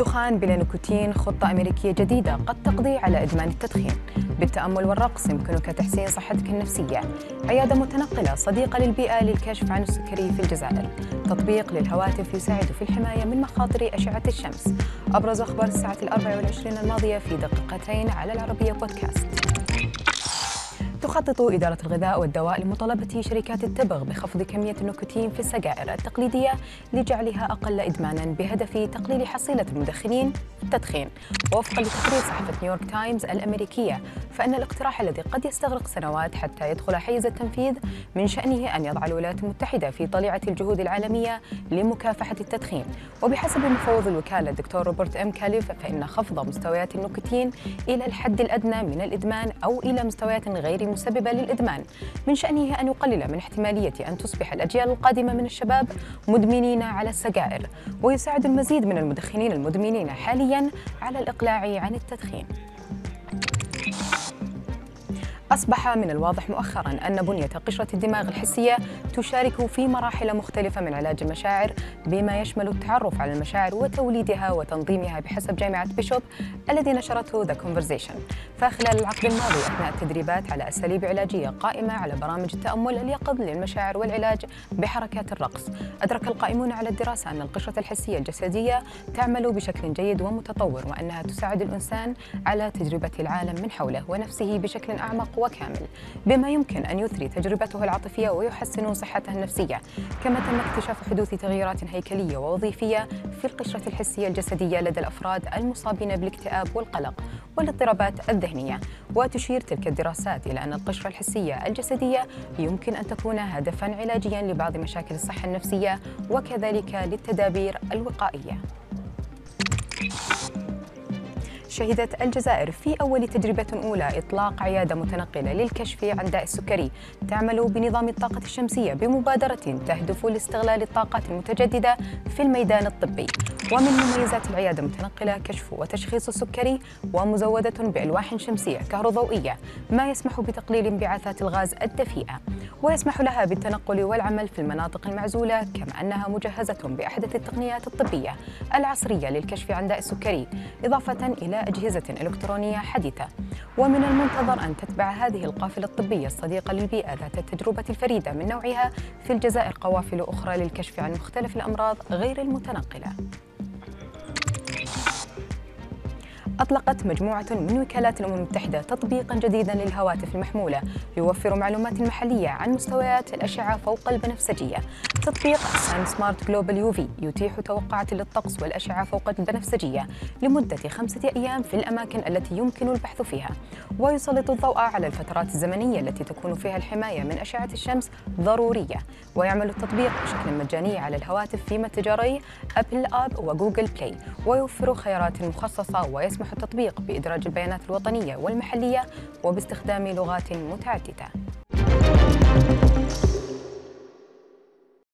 الدخان بلا نيكوتين خطة أمريكية جديدة قد تقضي على إدمان التدخين. بالتأمل والرقص يمكنك تحسين صحتك النفسية. عيادة متنقلة صديقة للبيئة للكشف عن السكري في الجزائر. تطبيق للهواتف يساعد في الحماية من مخاطر أشعة الشمس. أبرز أخبار الساعة الأربع والعشرين الماضية في دقيقتين على العربية بودكاست. تخطط إدارة الغذاء والدواء لمطالبة شركات التبغ بخفض كمية النيكوتين في السجائر التقليدية لجعلها أقل إدمانا بهدف تقليل حصيلة المدخنين التدخين. ووفقا لتقرير صحيفة نيويورك تايمز الأمريكية فإن الاقتراح الذي قد يستغرق سنوات حتى يدخل حيز التنفيذ من شأنه أن يضع الولايات المتحدة في طليعة الجهود العالمية لمكافحة التدخين. وبحسب مفوض الوكالة الدكتور روبرت أم كاليف فإن خفض مستويات النيكوتين إلى الحد الأدنى من الإدمان أو إلى مستويات غير مسببة للإدمان من شأنه أن يقلل من احتمالية أن تصبح الأجيال القادمة من الشباب مدمنين على السجائر. ويساعد المزيد من المدخنين المدمنين حاليا على الإقلاع عن التدخين. أصبح من الواضح مؤخرا أن بنية قشرة الدماغ الحسية تشارك في مراحل مختلفة من علاج المشاعر بما يشمل التعرف على المشاعر وتوليدها وتنظيمها بحسب جامعة بيشوب الذي نشرته The Conversation فخلال العقد الماضي أثناء التدريبات على أساليب علاجية قائمة على برامج التأمل اليقظ للمشاعر والعلاج بحركات الرقص. أدرك القائمون على الدراسة أن القشرة الحسية الجسدية تعمل بشكل جيد ومتطور وأنها تساعد الإنسان على تجربة العالم من حوله ونفسه بشكل أعمق وكامل بما يمكن أن يثري تجربته العاطفية ويحسن صحته النفسية كما تم اكتشاف حدوث تغييرات هيكلية ووظيفية في القشرة الحسية الجسدية لدى الأفراد المصابين بالاكتئاب والقلق والاضطرابات الذهنية. وتشير تلك الدراسات إلى أن القشرة الحسية الجسدية يمكن أن تكون هدفا علاجيا لبعض مشاكل الصحة النفسية وكذلك للتدابير الوقائية. شهدت الجزائر في أول تجربة أولى إطلاق عيادة متنقلة للكشف عن داء السكري. تعمل بنظام الطاقة الشمسية بمبادرة تهدف لاستغلال الطاقات المتجددة في الميدان الطبي. ومن مميزات العيادة المتنقلة كشف وتشخيص السكري ومزودة بألواح شمسية كهروضوئية ما يسمح بتقليل انبعاثات الغاز الدفيئة. ويسمح لها بالتنقل والعمل في المناطق المعزولة كما أنها مجهزة بأحدث التقنيات الطبية العصرية للكشف عن داء السكري إضافة إلى أجهزة إلكترونية حديثة. ومن المنتظر أن تتبع هذه القافلة الطبية الصديقة للبيئة ذات التجربة الفريدة من نوعها في الجزائر قوافل أخرى للكشف عن مختلف الأمراض غير المتنقلة. أطلقت مجموعة من وكالات الأمم المتحدة تطبيقا جديدا للهواتف المحمولة يوفر معلومات محلية عن مستويات الأشعة فوق البنفسجية. تطبيق سان سمارت جلوبال يوفي يتيح توقعات للطقس والأشعة فوق البنفسجية لمدة خمسة أيام في الأماكن التي يمكن البحث فيها. ويسلط الضوء على الفترات الزمنية التي تكون فيها الحماية من أشعة الشمس ضرورية. ويعمل التطبيق بشكل مجاني على الهواتف في متجري أبل آب وجوجل بلاي. ويوفر خيارات مخصصة ويسمح التطبيق بإدراج البيانات الوطنية والمحلية وباستخدام لغات متعددة.